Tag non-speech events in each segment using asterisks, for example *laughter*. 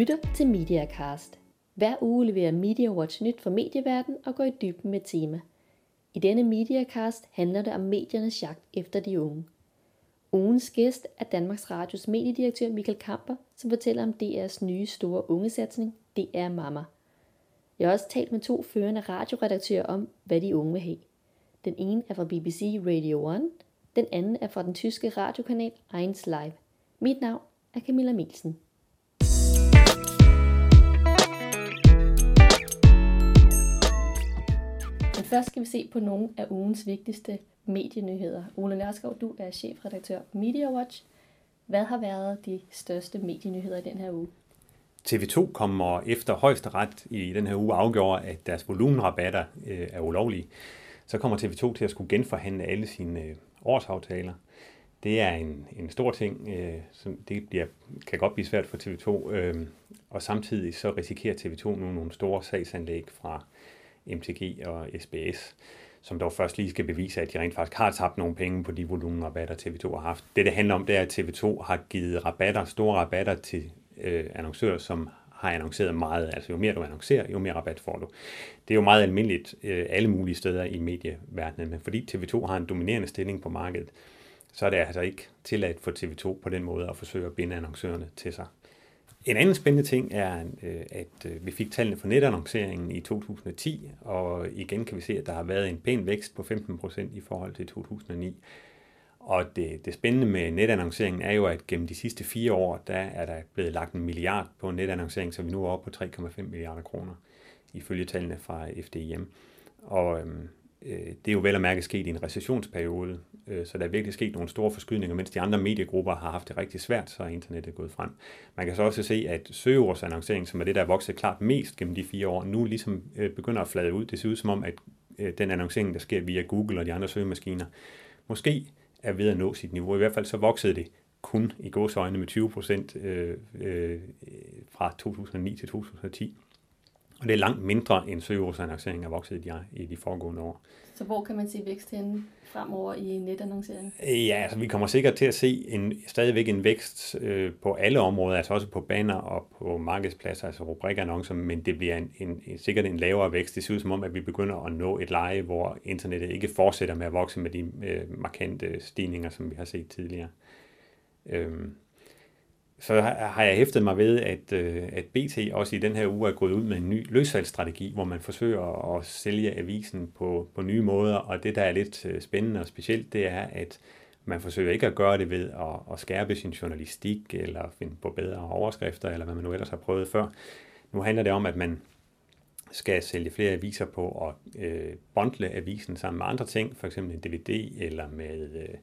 lytter til Mediacast. Hver uge leverer MediaWatch nyt for medieverden og går i dybden med tema. I denne Mediacast handler det om mediernes jagt efter de unge. Ugens gæst er Danmarks Radios mediedirektør Michael Kamper, som fortæller om DR's nye store ungesatsning, DR Mama. Jeg har også talt med to førende radioredaktører om, hvad de unge vil have. Den ene er fra BBC Radio 1, den anden er fra den tyske radiokanal 1 Live. Mit navn er Camilla Mielsen. Men først skal vi se på nogle af ugens vigtigste medienyheder. Ole Nørskov, du er chefredaktør på MediaWatch. Hvad har været de største medienyheder i den her uge? TV2 kommer efter højesteret i den her uge afgjorde, at deres volumenrabatter øh, er ulovlige. Så kommer TV2 til at skulle genforhandle alle sine øh, årsaftaler. Det er en, en stor ting, øh, som det bliver, kan godt blive svært for TV2, øh, og samtidig så risikerer TV2 nu nogle store sagsanlæg fra MTG og SBS, som dog først lige skal bevise, at de rent faktisk har tabt nogle penge på de volumenrabatter, TV2 har haft. Det, det handler om, det er, at TV2 har givet rabatter, store rabatter til øh, annoncører, som har annonceret meget. Altså jo mere du annoncerer, jo mere rabat får du. Det er jo meget almindeligt øh, alle mulige steder i medieverdenen, men fordi TV2 har en dominerende stilling på markedet, så er det altså ikke tilladt for TV2 på den måde at forsøge at binde annoncørerne til sig. En anden spændende ting er, øh, at øh, vi fik tallene for netannonceringen i 2010, og igen kan vi se, at der har været en pæn vækst på 15% i forhold til 2009. Og det, det spændende med netannonceringen er jo, at gennem de sidste fire år, der er der blevet lagt en milliard på netannoncering, så vi nu er oppe på 3,5 milliarder kroner, ifølge tallene fra FDIM. Og øhm, Øh, det er jo vel at mærke sket i en recessionsperiode, øh, så der er virkelig sket nogle store forskydninger, mens de andre mediegrupper har haft det rigtig svært, så er internettet gået frem. Man kan så også se, at søgeordsannoncering, som er det, der er vokset klart mest gennem de fire år, nu ligesom øh, begynder at flade ud. Det ser ud som om, at den annoncering, der sker via Google og de andre søgemaskiner, måske er ved at nå sit niveau. I hvert fald så voksede det kun i gåsøjne med 20 procent øh, øh, fra 2009 til 2010. Og det er langt mindre end søgeordsannoncering er vokset i de, i de foregående år. Så hvor kan man se vækst henne fremover i netannoncering? Ja, altså vi kommer sikkert til at se en, stadigvæk en vækst øh, på alle områder, altså også på baner og på markedspladser, altså rubrikannoncer, men det bliver en, en, en, sikkert en lavere vækst. Det ser ud som om, at vi begynder at nå et leje, hvor internettet ikke fortsætter med at vokse med de øh, markante stigninger, som vi har set tidligere. Øhm, så har jeg hæftet mig ved, at, øh, at BT også i den her uge er gået ud med en ny løssalgsstrategi, hvor man forsøger at sælge avisen på, på nye måder, og det, der er lidt øh, spændende og specielt, det er, at man forsøger ikke at gøre det ved at, at skærpe sin journalistik, eller finde på bedre overskrifter, eller hvad man nu ellers har prøvet før. Nu handler det om, at man skal sælge flere aviser på at øh, bondle avisen sammen med andre ting, f.eks. en DVD eller med øh,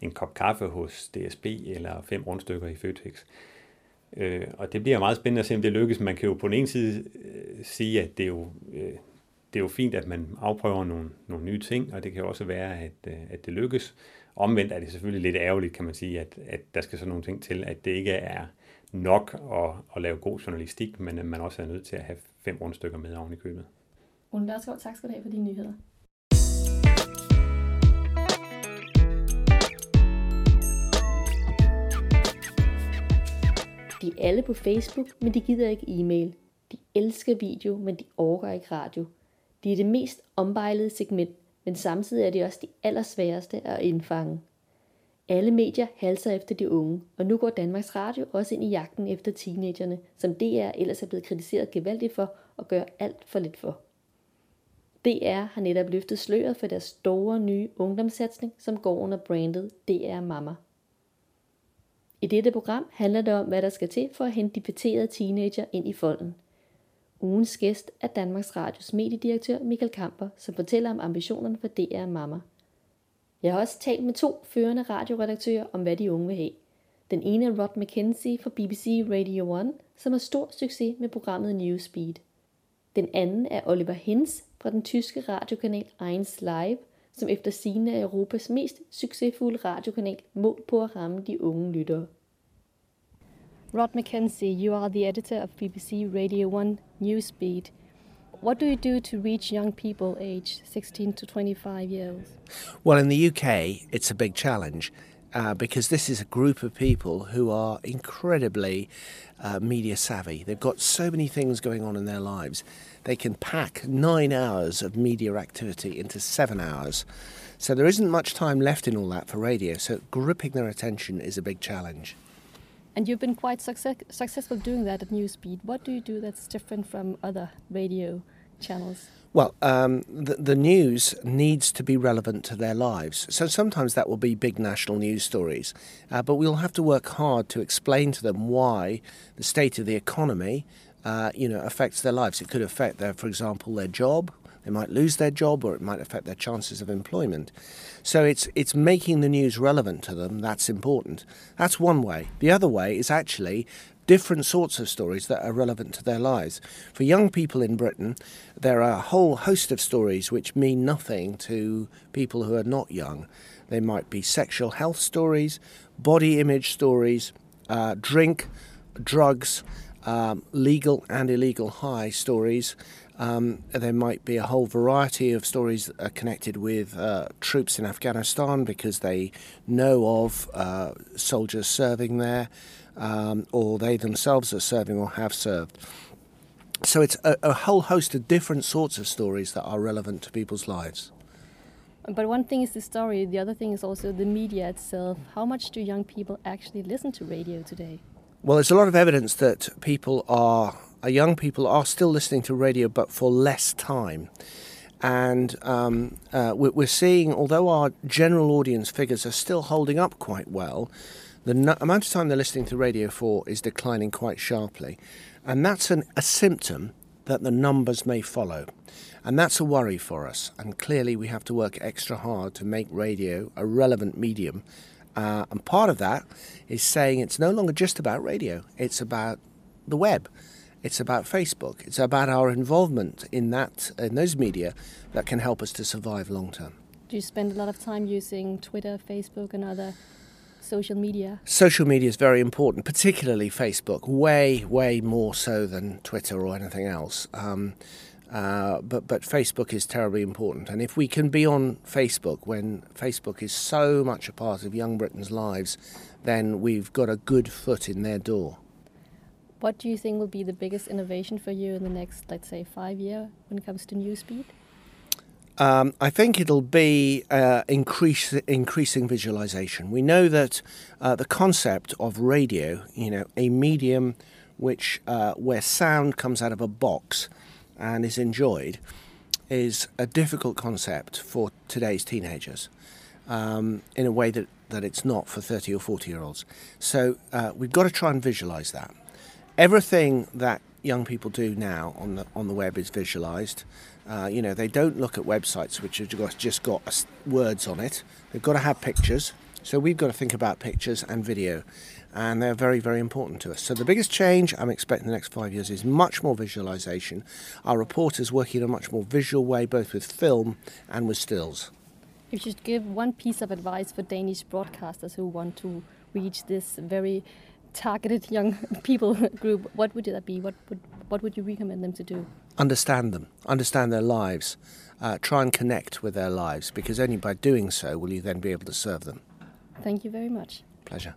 en kop kaffe hos DSB eller fem rundstykker i Føtex. Øh, og det bliver meget spændende at se, om det lykkes. Man kan jo på den ene side øh, sige, at det er jo, øh, det er jo fint, at man afprøver nogle, nogle nye ting, og det kan jo også være, at, øh, at det lykkes. Omvendt er det selvfølgelig lidt ærgerligt, kan man sige, at, at der skal sådan nogle ting til, at det ikke er nok at, at lave god journalistik, men at man også er nødt til at have fem rundstykker med oven i købet. Ole Nørskov, tak skal du have for dine nyheder. De er alle på Facebook, men de gider ikke e-mail. De elsker video, men de overgår ikke radio. De er det mest ombejlede segment, men samtidig er de også de allersværeste at indfange. Alle medier halser efter de unge, og nu går Danmarks Radio også ind i jagten efter teenagerne, som DR ellers er blevet kritiseret gevaldigt for at gøre alt for lidt for. DR har netop løftet sløret for deres store nye ungdomssatsning, som går under brandet DR Mama. I dette program handler det om, hvad der skal til for at hente de peterede teenager ind i folden. Ugens gæst er Danmarks Radios mediedirektør Michael Kamper, som fortæller om ambitionerne for DR Mama. Jeg har også talt med to førende radioredaktører om, hvad de unge vil have. Den ene er Rod McKenzie fra BBC Radio 1, som har stor succes med programmet Newspeed. Den anden er Oliver Hens fra den tyske radiokanal 1 Live, som efter sine er Europas mest succesfulde radiokanal mål på at ramme de unge lyttere. Rod McKenzie, you are the editor of BBC Radio 1 Newspeed. What do you do to reach young people aged 16 to 25 years? Well, in the UK, it's a big challenge. Uh, because this is a group of people who are incredibly uh, media savvy. They've got so many things going on in their lives. They can pack nine hours of media activity into seven hours. So there isn't much time left in all that for radio. So gripping their attention is a big challenge. And you've been quite success- successful doing that at Newspeed. What do you do that's different from other radio channels? Well, um, the, the, news needs to be relevant to their lives. So sometimes that will be big national news stories, uh, but we'll have to work hard to explain to them why the state of the economy, uh, you know, affects their lives. It could affect their, for example, their job. They might lose their job, or it might affect their chances of employment. So it's it's making the news relevant to them. That's important. That's one way. The other way is actually different sorts of stories that are relevant to their lives. For young people in Britain, there are a whole host of stories which mean nothing to people who are not young. They might be sexual health stories, body image stories, uh, drink, drugs, um, legal and illegal high stories. Um, there might be a whole variety of stories connected with uh, troops in Afghanistan because they know of uh, soldiers serving there um, or they themselves are serving or have served. So it's a, a whole host of different sorts of stories that are relevant to people's lives. But one thing is the story, the other thing is also the media itself. How much do young people actually listen to radio today? Well, there's a lot of evidence that people are, uh, young people are still listening to radio, but for less time. And um, uh, we're seeing, although our general audience figures are still holding up quite well, the no- amount of time they're listening to radio 4 is declining quite sharply. And that's an, a symptom that the numbers may follow. And that's a worry for us. And clearly, we have to work extra hard to make radio a relevant medium. Uh, and part of that is saying it's no longer just about radio, it's about the web. It's about Facebook. It's about our involvement in that in those media that can help us to survive long term. Do you spend a lot of time using Twitter, Facebook, and other social media? Social media is very important, particularly Facebook, way, way more so than Twitter or anything else. Um, uh, but but Facebook is terribly important, and if we can be on Facebook when Facebook is so much a part of young Britain's lives, then we've got a good foot in their door. What do you think will be the biggest innovation for you in the next, let's say, five years when it comes to newspeed? Um, I think it'll be uh, increase, increasing visualization. We know that uh, the concept of radio, you know, a medium which uh, where sound comes out of a box and is enjoyed, is a difficult concept for today's teenagers. Um, in a way that, that it's not for 30 or 40 year olds. So uh, we've got to try and visualize that. Everything that young people do now on the on the web is visualized. Uh, you know, they don't look at websites which have just got words on it. They've got to have pictures. So we've got to think about pictures and video, and they're very, very important to us. So the biggest change I'm expecting in the next five years is much more visualization. Our reporters working in a much more visual way, both with film and with stills. If you should give one piece of advice for Danish broadcasters who want to reach this very targeted young *laughs* people *laughs* group, what would that be? What would what would you recommend them to do? Understand them, understand their lives, uh, try and connect with their lives, because only by doing so will you then be able to serve them. Thank you very much. Pleasure.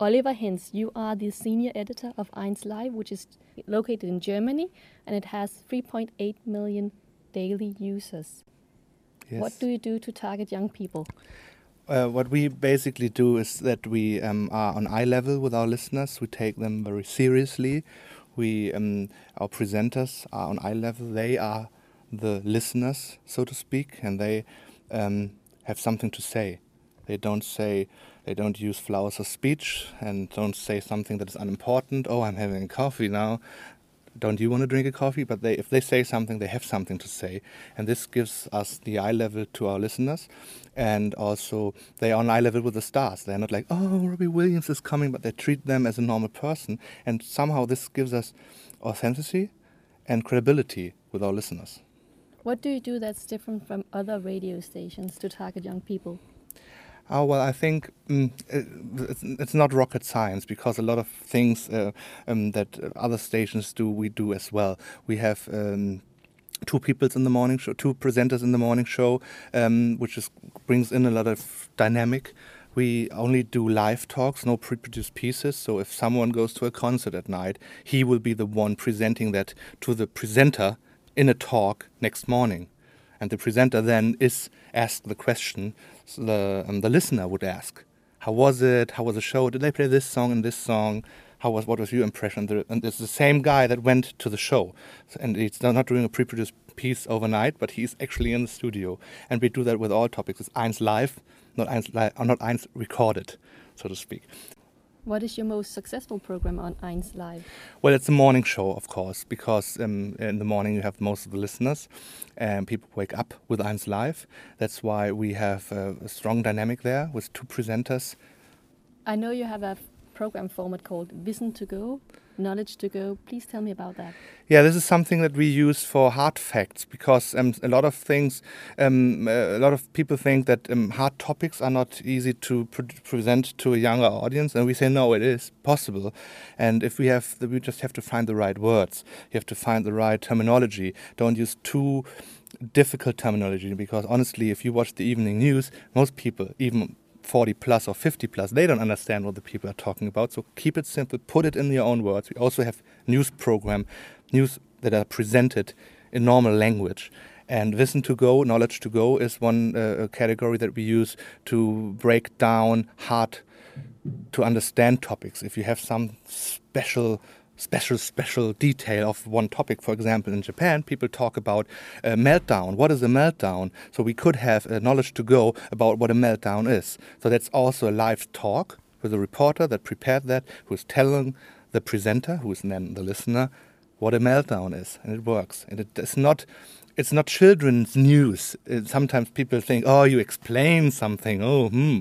Oliver Hens, you are the senior editor of Eins Live, which is located in Germany, and it has 3.8 million daily users. Yes. What do you do to target young people? Uh, what we basically do is that we um, are on eye level with our listeners. We take them very seriously. We um, our presenters are on eye level. They are the listeners, so to speak, and they um, have something to say. They don't say they don't use flowers of speech and don't say something that is unimportant. Oh, I'm having coffee now don't you want to drink a coffee? But they, if they say something, they have something to say. And this gives us the eye level to our listeners. And also, they are on eye level with the stars. They're not like, oh, Robbie Williams is coming, but they treat them as a normal person. And somehow this gives us authenticity and credibility with our listeners. What do you do that's different from other radio stations to target young people? Oh, well, I think mm, it's, it's, not rocket science because a lot of things uh, um, that other stations do, we do as well. We have um, two people in the morning show, two presenters in the morning show, um, which is, brings in a lot of dynamic. We only do live talks, no pre produced pieces. So if someone goes to a concert at night, he will be the one presenting that to the presenter in a talk next morning. And the presenter then is asked the question the, um, the listener would ask How was it? How was the show? Did they play this song and this song? How was what was your impression? And it's the same guy that went to the show, and he's not doing a pre-produced piece overnight, but he's actually in the studio. And we do that with all topics. It's eins live, not eins, li- not eins recorded, so to speak. What is your most successful program on Eins Live? Well, it's a morning show, of course, because um, in the morning you have most of the listeners and people wake up with Eins Live. That's why we have a, a strong dynamic there with two presenters. I know you have a program format called Wissen to Go, Knowledge to Go. Please tell me about that. Yeah, this is something that we use for hard facts because um, a lot of things, um, a lot of people think that um, hard topics are not easy to pre present to a younger audience, and we say no, it is possible. And if we have, we just have to find the right words. You have to find the right terminology. Don't use too difficult terminology because honestly, if you watch the evening news, most people, even 40 plus or 50 plus, they don't understand what the people are talking about. So keep it simple, put it in your own words. We also have news program, news that are presented in normal language. And Wissen to Go, Knowledge to Go, is one uh, category that we use to break down hard to understand topics. If you have some special special, special detail of one topic. For example, in Japan, people talk about a meltdown. What is a meltdown? So we could have a knowledge to go about what a meltdown is. So that's also a live talk with a reporter that prepared that, who's telling the presenter, who is then the listener, what a meltdown is, and it works. And it's not it's not children's news. Sometimes people think, oh, you explain something. Oh, hmm.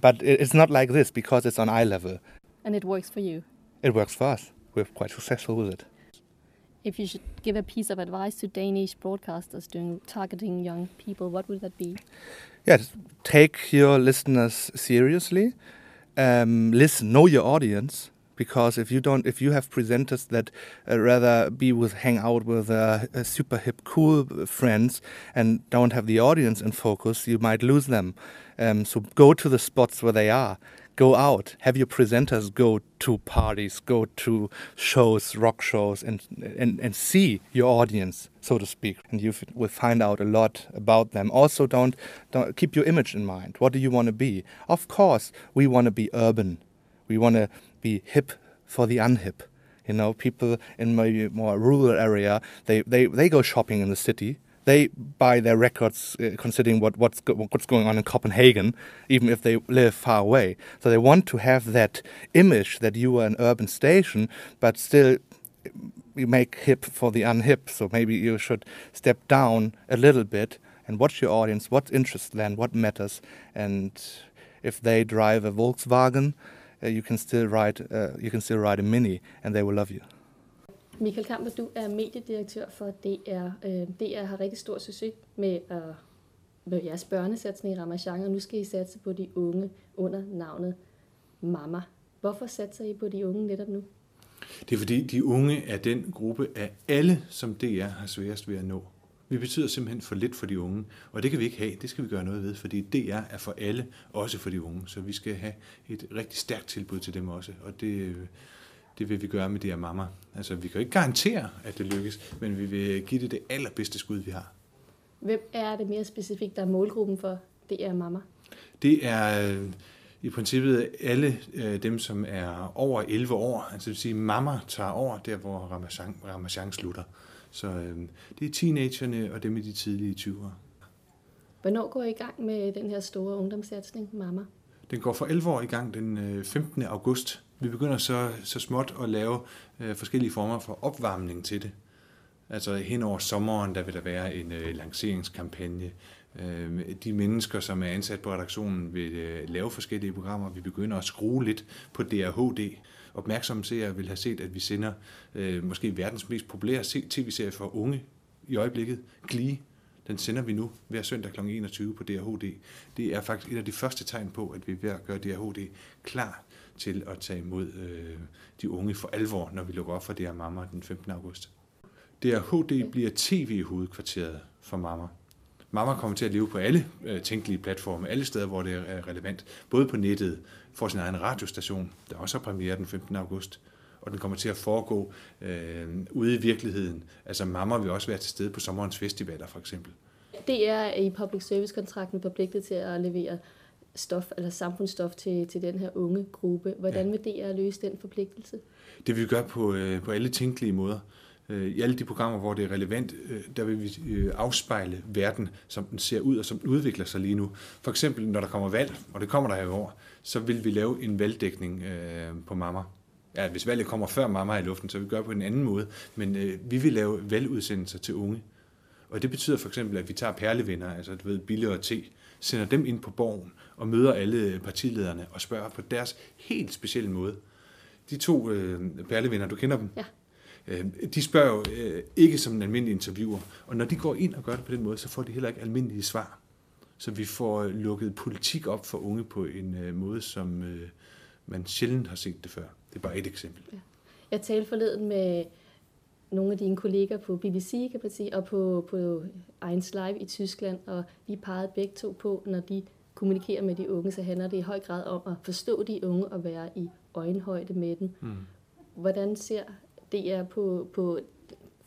But it's not like this because it's on eye level. And it works for you. It works for us we're quite successful with it. If you should give a piece of advice to Danish broadcasters doing targeting young people, what would that be? Yeah, take your listeners seriously. Um, listen, know your audience because if you don't, if you have presenters that uh, rather be with hang out with uh, super hip cool friends and don't have the audience in focus, you might lose them. Um, so go to the spots where they are go out, have your presenters go to parties, go to shows, rock shows, and, and, and see your audience, so to speak. And you will find out a lot about them. Also, don't, don't keep your image in mind. What do you want to be? Of course, we want to be urban. We want to be hip for the unhip. You know, people in maybe more rural area, they, they, they go shopping in the city they buy their records uh, considering what, what's, go what's going on in Copenhagen, even if they live far away. So they want to have that image that you are an urban station, but still you make hip for the unhip. So maybe you should step down a little bit and watch your audience, what interests them, what matters. And if they drive a Volkswagen, uh, you can still ride uh, you can still ride a Mini, and they will love you. Michael Kamper, du er mediedirektør for DR. Øh, DR har rigtig stor succes med, uh, med jeres børnesatsning i Ramachan, og nu skal I satse på de unge under navnet Mama. Hvorfor satser I på de unge netop nu? Det er fordi, de unge er den gruppe af alle, som DR har sværest ved at nå. Vi betyder simpelthen for lidt for de unge, og det kan vi ikke have. Det skal vi gøre noget ved, fordi DR er for alle, også for de unge. Så vi skal have et rigtig stærkt tilbud til dem også, og det, det vil vi gøre med det her mamma. Altså, vi kan ikke garantere, at det lykkes, men vi vil give det det allerbedste skud, vi har. Hvem er det mere specifikt, der er målgruppen for DR Mamma? Det er øh, i princippet alle øh, dem, som er over 11 år. Altså det vil sige, mamma tager over der, hvor Ramachan, Ramachan slutter. Så øh, det er teenagerne og dem i de tidlige 20'ere. Hvornår går I i gang med den her store ungdomssatsning, Mamma? Den går for 11 år i gang den 15. august vi begynder så, så småt at lave øh, forskellige former for opvarmning til det. Altså hen over sommeren, der vil der være en øh, lanceringskampagne. Øh, de mennesker, som er ansat på redaktionen, vil øh, lave forskellige programmer. Vi begynder at skrue lidt på DRHD. Opmærksomme seere vil have set, at vi sender øh, måske verdens mest populære tv-serie for unge i øjeblikket, Glee. Den sender vi nu hver søndag kl. 21 på DRHD. Det er faktisk et af de første tegn på, at vi er ved at gøre DRHD klar til at tage imod øh, de unge for alvor, når vi lukker op for det her Mamma den 15. august. Det er HD bliver tv-hovedkvarteret for Mamma. Mamma kommer til at leve på alle øh, tænkelige platforme, alle steder, hvor det er relevant. Både på nettet, for sin egen radiostation, der også har premiere den 15. august, og den kommer til at foregå øh, ude i virkeligheden. Altså mamma vil også være til stede på sommerens festivaler, for eksempel. Det er i public service-kontrakten forpligtet til at levere stof, eller samfundsstof til, til den her unge gruppe. Hvordan vil DR løse den forpligtelse? Det vil vi gøre på, øh, på alle tænkelige måder. Øh, I alle de programmer, hvor det er relevant, øh, der vil vi øh, afspejle verden, som den ser ud og som den udvikler sig lige nu. For eksempel, når der kommer valg, og det kommer der i år, så vil vi lave en valgdækning på Mamma. Ja, hvis valget kommer før Mamma i luften, så vil vi gøre på en anden måde. Men vi vil lave valgudsendelser til unge. Og det betyder for eksempel, at vi tager perlevinder, altså du ved, billigere te, sender dem ind på borgen og møder alle partilederne og spørger på deres helt specielle måde. De to øh, perlevinder, du kender dem? Ja. Øh, de spørger jo øh, ikke som en almindelig interviewer, og når de går ind og gør det på den måde, så får de heller ikke almindelige svar. Så vi får øh, lukket politik op for unge på en måde, som man sjældent har set det før. Det er bare et eksempel. Ja. Jeg talte forleden med nogle af dine kolleger på BBC, kan man sige, og på, på 1 Live i Tyskland, og de pegede begge to på, når de kommunikerer med de unge, så handler det i høj grad om at forstå de unge og være i øjenhøjde med dem. Mm. Hvordan ser DR på, på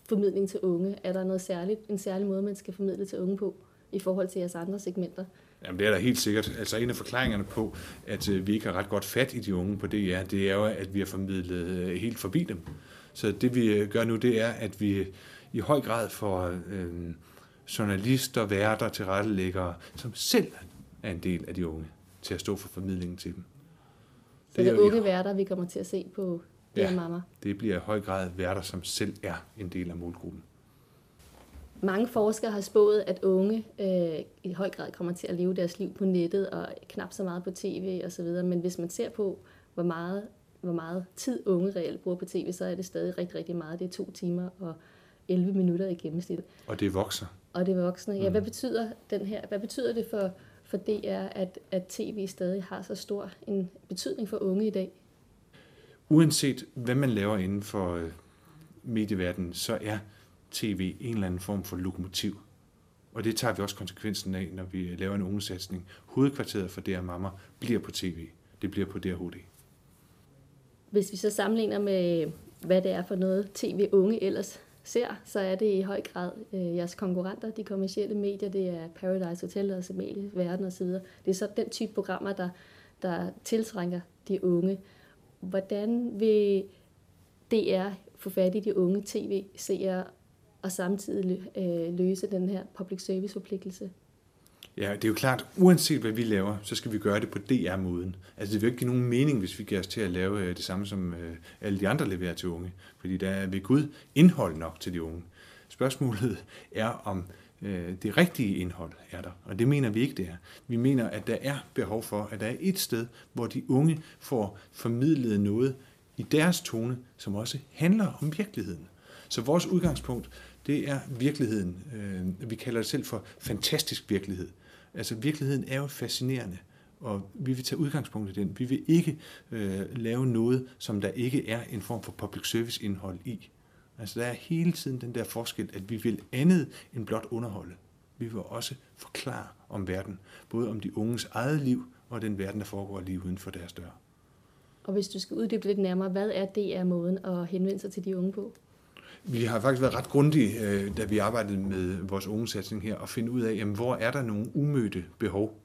formidling til unge? Er der noget særligt, en særlig måde, man skal formidle til unge på i forhold til jeres andre segmenter? Jamen det er der helt sikkert. Altså en af forklaringerne på, at øh, vi ikke har ret godt fat i de unge på DR, det er jo, at vi har formidlet øh, helt forbi dem. Så det vi øh, gør nu, det er, at vi i høj grad får øh, journalister, værter, tilrettelæggere, som selv er en del af de unge, til at stå for formidlingen til dem. Så det er, det unge værter, vi kommer til at se på ja, mamma. det bliver i høj grad værter, som selv er en del af målgruppen. Mange forskere har spået, at unge øh, i høj grad kommer til at leve deres liv på nettet og knap så meget på tv osv. Men hvis man ser på, hvor meget, hvor meget tid unge reelt bruger på tv, så er det stadig rigtig, rigtig meget. Det er to timer og 11 minutter i gennemsnit. Og det vokser. Og det voksne. Ja, hvad mm. betyder den her? Hvad betyder det for, for DR, at, at tv stadig har så stor en betydning for unge i dag? uanset hvad man laver inden for øh, medieverdenen, så er tv en eller anden form for lokomotiv. Og det tager vi også konsekvensen af, når vi laver en ungesatsning. Hovedkvarteret for DR Mamma bliver på tv. Det bliver på DRHD. Hvis vi så sammenligner med, hvad det er for noget tv unge ellers ser, så er det i høj grad øh, jeres konkurrenter, de kommercielle medier, det er Paradise Hotel og Somalia, Verden osv. Det er så den type programmer, der, der tiltrænger de unge. Hvordan vil DR få fat i de unge tv-seere og samtidig øh, løse den her public service forpligtelse? Ja, det er jo klart, uanset hvad vi laver, så skal vi gøre det på DR-måden. Altså det vil ikke give nogen mening, hvis vi giver os til at lave øh, det samme, som øh, alle de andre leverer til unge. Fordi der er ved Gud indhold nok til de unge. Spørgsmålet er, om øh, det rigtige indhold er der. Og det mener vi ikke, det er. Vi mener, at der er behov for, at der er et sted, hvor de unge får formidlet noget i deres tone, som også handler om virkeligheden. Så vores udgangspunkt, det er virkeligheden. Vi kalder det selv for fantastisk virkelighed. Altså virkeligheden er jo fascinerende, og vi vil tage udgangspunkt i den. Vi vil ikke øh, lave noget, som der ikke er en form for public service indhold i. Altså der er hele tiden den der forskel, at vi vil andet end blot underholde. Vi vil også forklare om verden, både om de unges eget liv og den verden, der foregår lige uden for deres dør. Og hvis du skal uddybe lidt nærmere, hvad er DR-måden at henvende sig til de unge på? Vi har faktisk været ret grundige, øh, da vi arbejdede med vores ungesatsning her, og finde ud af, jamen, hvor er der nogle umødte behov?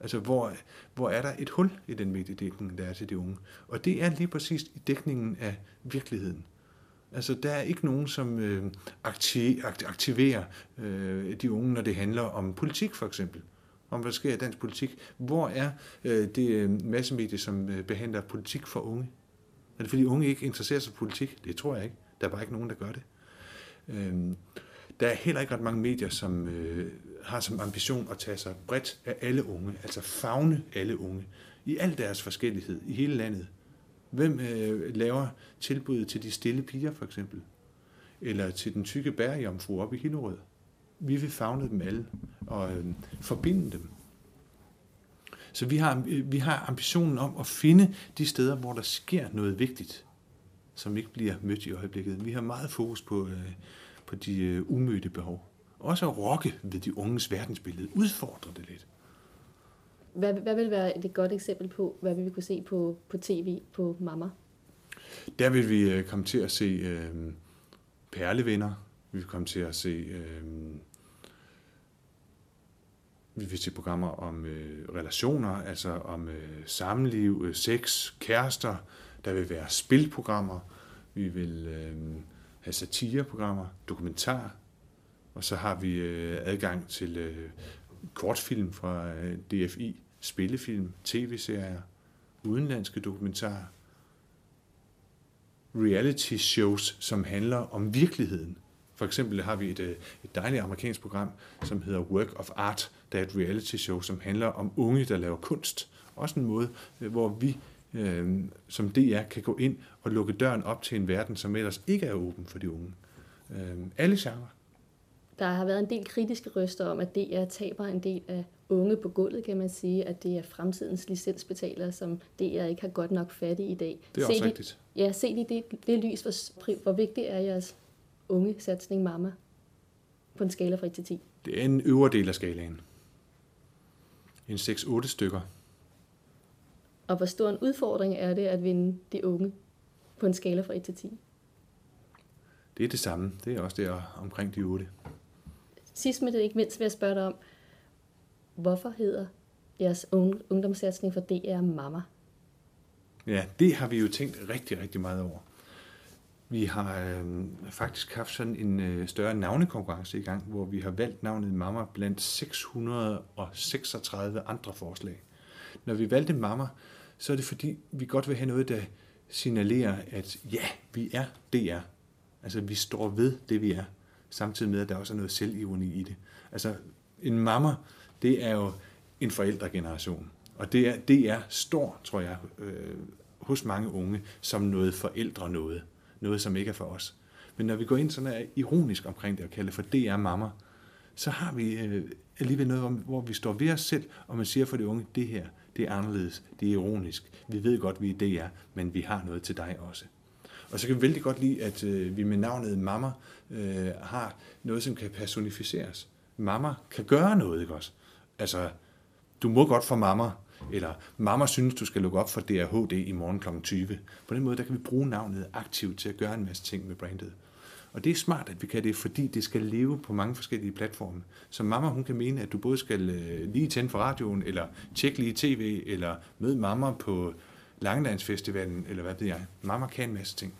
Altså, hvor, hvor er der et hul i den mediedækning, der er til de unge? Og det er lige præcis i dækningen af virkeligheden. Altså, der er ikke nogen, som øh, aktiverer øh, de unge, når det handler om politik, for eksempel. Om hvad sker i dansk politik. Hvor er øh, det øh, massemedie, som øh, behandler politik for unge? Er det fordi unge ikke interesserer sig for politik? Det tror jeg ikke. Der er bare ikke nogen, der gør det. Øh, der er heller ikke ret mange medier, som øh, har som ambition at tage sig bredt af alle unge, altså fagne alle unge, i al deres forskellighed, i hele landet. Hvem øh, laver tilbuddet til de stille piger, for eksempel? Eller til den tykke bærjomfru op i Hillerød? Vi vil fagne dem alle og øh, forbinde dem. Så vi har, øh, vi har ambitionen om at finde de steder, hvor der sker noget vigtigt, som ikke bliver mødt i øjeblikket. Vi har meget fokus på, øh, på de øh, umødte behov. også at rokke ved de unges verdensbillede, udfordre det lidt. Hvad, hvad vil være et godt eksempel på, hvad vi vil kunne se på, på tv på Mamma? Der vil vi øh, komme til at se øh, perlevenner. Vi vil komme til at se... Øh, vi vil se programmer om øh, relationer, altså om øh, samliv, øh, sex, kærester. Der vil være spilprogrammer. Vi vil øh, have satireprogrammer, dokumentar. Og så har vi øh, adgang til øh, kortfilm fra øh, DFI, spillefilm, tv-serier, udenlandske dokumentarer, reality shows, som handler om virkeligheden. For eksempel har vi et, øh, et dejligt amerikansk program, som hedder Work of Art, der er et reality show, som handler om unge, der laver kunst. Også en måde, øh, hvor vi øh, som DR kan gå ind og lukke døren op til en verden, som ellers ikke er åben for de unge. Øh, alle genrer. Der har været en del kritiske røster om, at DR taber en del af unge på gulvet, kan man sige, at det er fremtidens licensbetalere, som DR ikke har godt nok fat i i dag. Det er også set rigtigt. Ja, set i det, det lys, hvor, hvor vigtig er jeres unge satsning Mamma på en skala fra 1 til 10? Det er en øvre del af skalaen. En 6-8 stykker. Og hvor stor en udfordring er det at vinde de unge på en skala fra 1 til 10? Det er det samme. Det er også der omkring de 8. Sidst men det ikke mindst vil jeg spørge dig om, hvorfor hedder jeres ungdomssatsning for DR Mamma? Ja, det har vi jo tænkt rigtig, rigtig meget over. Vi har øh, faktisk haft sådan en øh, større navnekonkurrence i gang, hvor vi har valgt navnet Mamma blandt 636 andre forslag. Når vi valgte Mamma, så er det fordi, vi godt vil have noget, der signalerer, at ja, vi er DR. Altså, vi står ved det, vi er, samtidig med, at der også er noget selvironi i det. Altså, en mamma, det er jo en forældregeneration. Og det er, det er stor, tror jeg, øh, hos mange unge, som noget forældre noget. Noget, som ikke er for os. Men når vi går ind sådan er ironisk omkring det og kalder det for DR mamma, så har vi øh, alligevel noget, hvor, hvor vi står ved os selv, og man siger for de unge, det her, det er anderledes, det er ironisk. Vi ved godt, vi er DR, men vi har noget til dig også. Og så kan vi vældig godt lide, at øh, vi med navnet Mamma øh, har noget, som kan personificeres. Mamma kan gøre noget, ikke også? Altså, du må godt for mamma, eller mamma synes, du skal lukke op for DRHD i morgen kl. 20. På den måde, der kan vi bruge navnet aktivt til at gøre en masse ting med brandet. Og det er smart, at vi kan det, fordi det skal leve på mange forskellige platforme. Så mamma, hun kan mene, at du både skal øh, lige tænde for radioen, eller tjekke lige tv, eller møde mamma på Langelandsfestivalen, eller hvad ved jeg. Mamma kan en masse ting.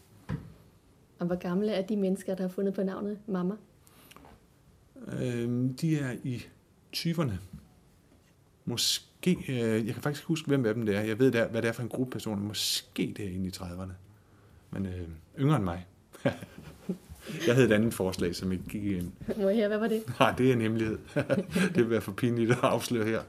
Og hvor gamle er de mennesker, der har fundet på navnet Mamma? Øh, de er i 20'erne. Måske, øh, jeg kan faktisk ikke huske, hvem af dem det er. Jeg ved, hvad det er for en gruppe personer. Måske det er inde i 30'erne. Men øh, yngre end mig. *laughs* jeg havde et andet forslag, som ikke gik ind. Må jeg høre, hvad var det? Nej, det er en hemmelighed. *laughs* det vil være for pinligt at afsløre her.